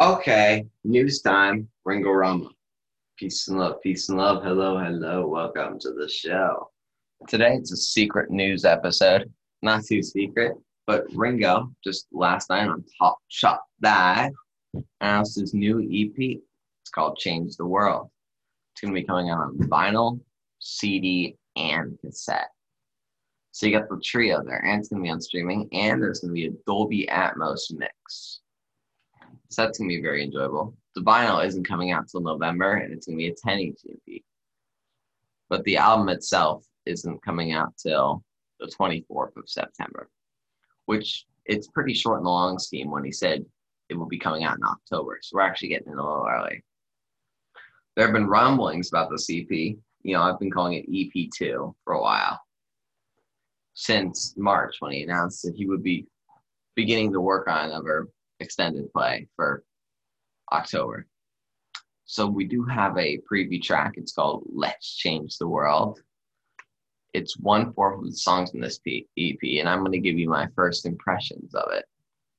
Okay, news time. Ringo Rama. Peace and love, peace and love. Hello, hello. Welcome to the show. Today it's a secret news episode. Not too secret, but Ringo just last night on Top Shot Dive announced his new EP. It's called Change the World. It's going to be coming out on vinyl, CD, and cassette. So you got the trio there, and it's going to be on streaming, and there's going to be a Dolby Atmos mix. So that's gonna be very enjoyable. The vinyl isn't coming out till November, and it's gonna be a 10 inch EP. But the album itself isn't coming out till the 24th of September, which it's pretty short in the long scheme when he said it will be coming out in October. So we're actually getting it a little early. There have been rumblings about this EP. You know, I've been calling it EP2 for a while since March when he announced that he would be beginning to work on another extended play for October. So we do have a preview track. It's called Let's Change the World. It's one fourth of the songs in this EP, and I'm going to give you my first impressions of it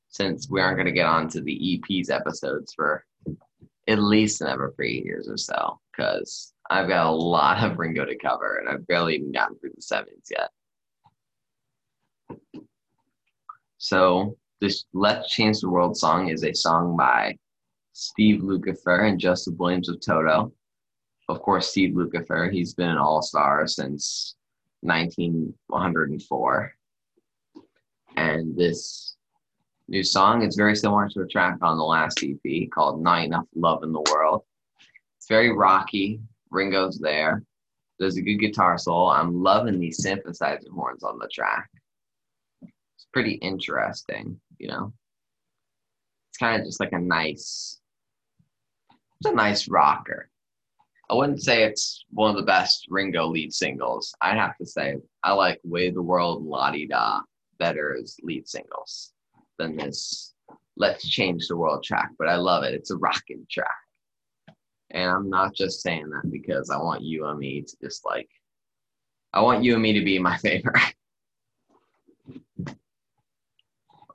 since we aren't going to get on to the EP's episodes for at least another three years or so because I've got a lot of Ringo to cover and I've barely even gotten through the sevens yet. So this Let's Change the World song is a song by Steve Lukather and Joseph Williams of Toto. Of course, Steve Lukather, he's been an all star since 1904. And this new song is very similar to a track on the last EP called Not Enough Love in the World. It's very rocky. Ringo's there. There's a good guitar solo. I'm loving these synthesizer horns on the track. It's pretty interesting you know. It's kind of just like a nice, it's a nice rocker. I wouldn't say it's one of the best Ringo lead singles. I'd have to say I like Way the World La Di Da better as lead singles than this Let's Change the World track, but I love it. It's a rocking track. And I'm not just saying that because I want you and me to just like, I want you and me to be my favorite.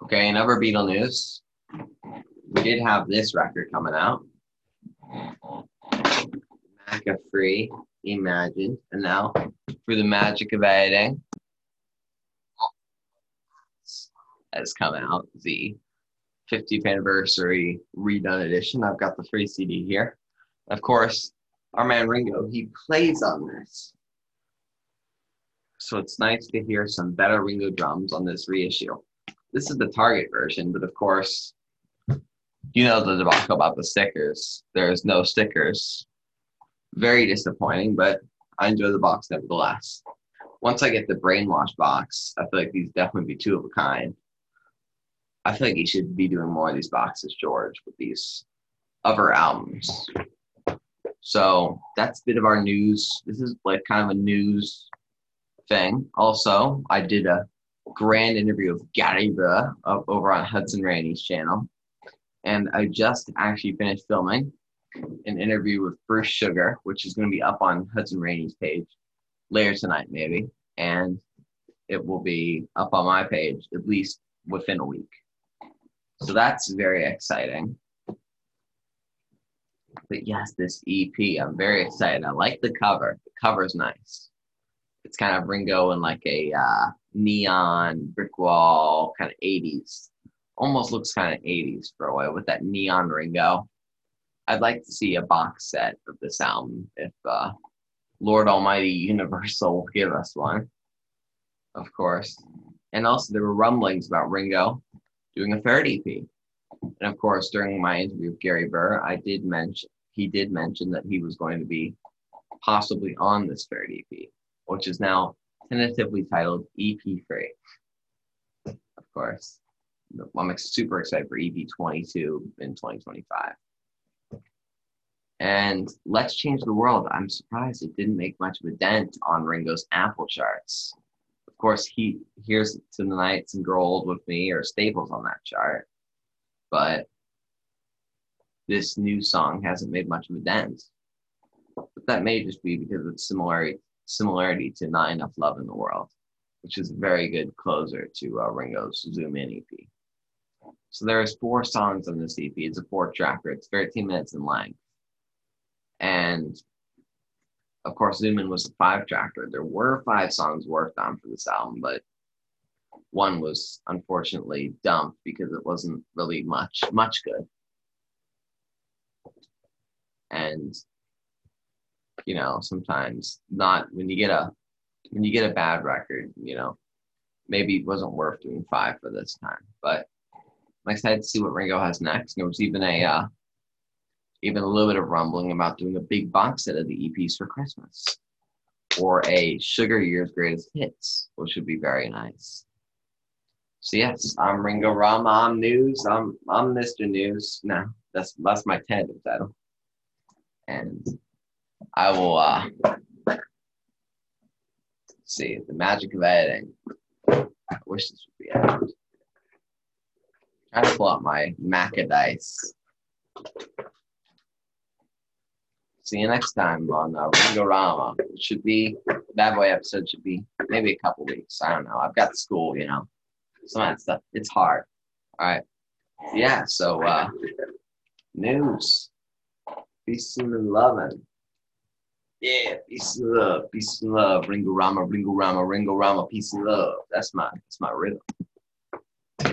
Okay, in other Beatle news, we did have this record coming out. Free, Imagine, and now for the magic of editing has come out, the 50th anniversary redone edition. I've got the free CD here. Of course, our man Ringo, he plays on this. So it's nice to hear some better Ringo drums on this reissue. This is the Target version, but of course, you know the debacle about the stickers. There's no stickers. Very disappointing, but I enjoy the box nevertheless. Once I get the brainwash box, I feel like these definitely be two of a kind. I feel like he should be doing more of these boxes, George, with these other albums. So that's a bit of our news. This is like kind of a news thing. Also, I did a grand interview of Gary Burr over on Hudson Rainey's channel. And I just actually finished filming an interview with Bruce Sugar, which is going to be up on Hudson Rainey's page later tonight, maybe. And it will be up on my page at least within a week. So that's very exciting. But yes, this EP, I'm very excited. I like the cover. The cover is nice. It's kind of Ringo in like a uh, neon brick wall kind of 80s almost looks kind of 80s for a way with that neon ringo. I'd like to see a box set of this album if uh, lord almighty universal will give us one of course. And also there were rumblings about ringo doing a third ep and of course during my interview with gary burr i did mention he did mention that he was going to be possibly on this third ep which is now tentatively titled EP3. Of course, I'm super excited for EP22 in 2025. And Let's Change the World, I'm surprised it didn't make much of a dent on Ringo's Apple charts. Of course, he Here's to the Nights and Grow Old with Me or staples on that chart. But this new song hasn't made much of a dent. But that may just be because of similarity similarity to Not Enough Love in the World, which is a very good closer to uh, Ringo's Zoom In EP. So there's four songs on this EP. It's a four tracker. It's 13 minutes in length. And of course, Zoom In was a five tracker. There were five songs worked on for this album, but one was unfortunately dumped because it wasn't really much much good. And you know, sometimes not when you get a when you get a bad record, you know, maybe it wasn't worth doing five for this time. But I'm excited to see what Ringo has next. There was even a uh, even a little bit of rumbling about doing a big box set of the EPs for Christmas or a Sugar Year's Greatest Hits, which would be very nice. So yes, I'm Ringo Rama. I'm News. I'm I'm Mr. News. No, that's that's my tentative title. And I will uh see the magic of editing. I wish this would be edited. Trying to pull out my Macadice. See you next time on uh, Ringo Rama. It should be that way episode should be maybe a couple weeks. I don't know. I've got school, you know some of that stuff. It's hard. All right. Yeah. So uh, news. Peace and love. Yeah, peace and love, peace and love, Ringo Rama, Ringo Rama, Ringo Rama, peace and love. That's my that's my rhythm.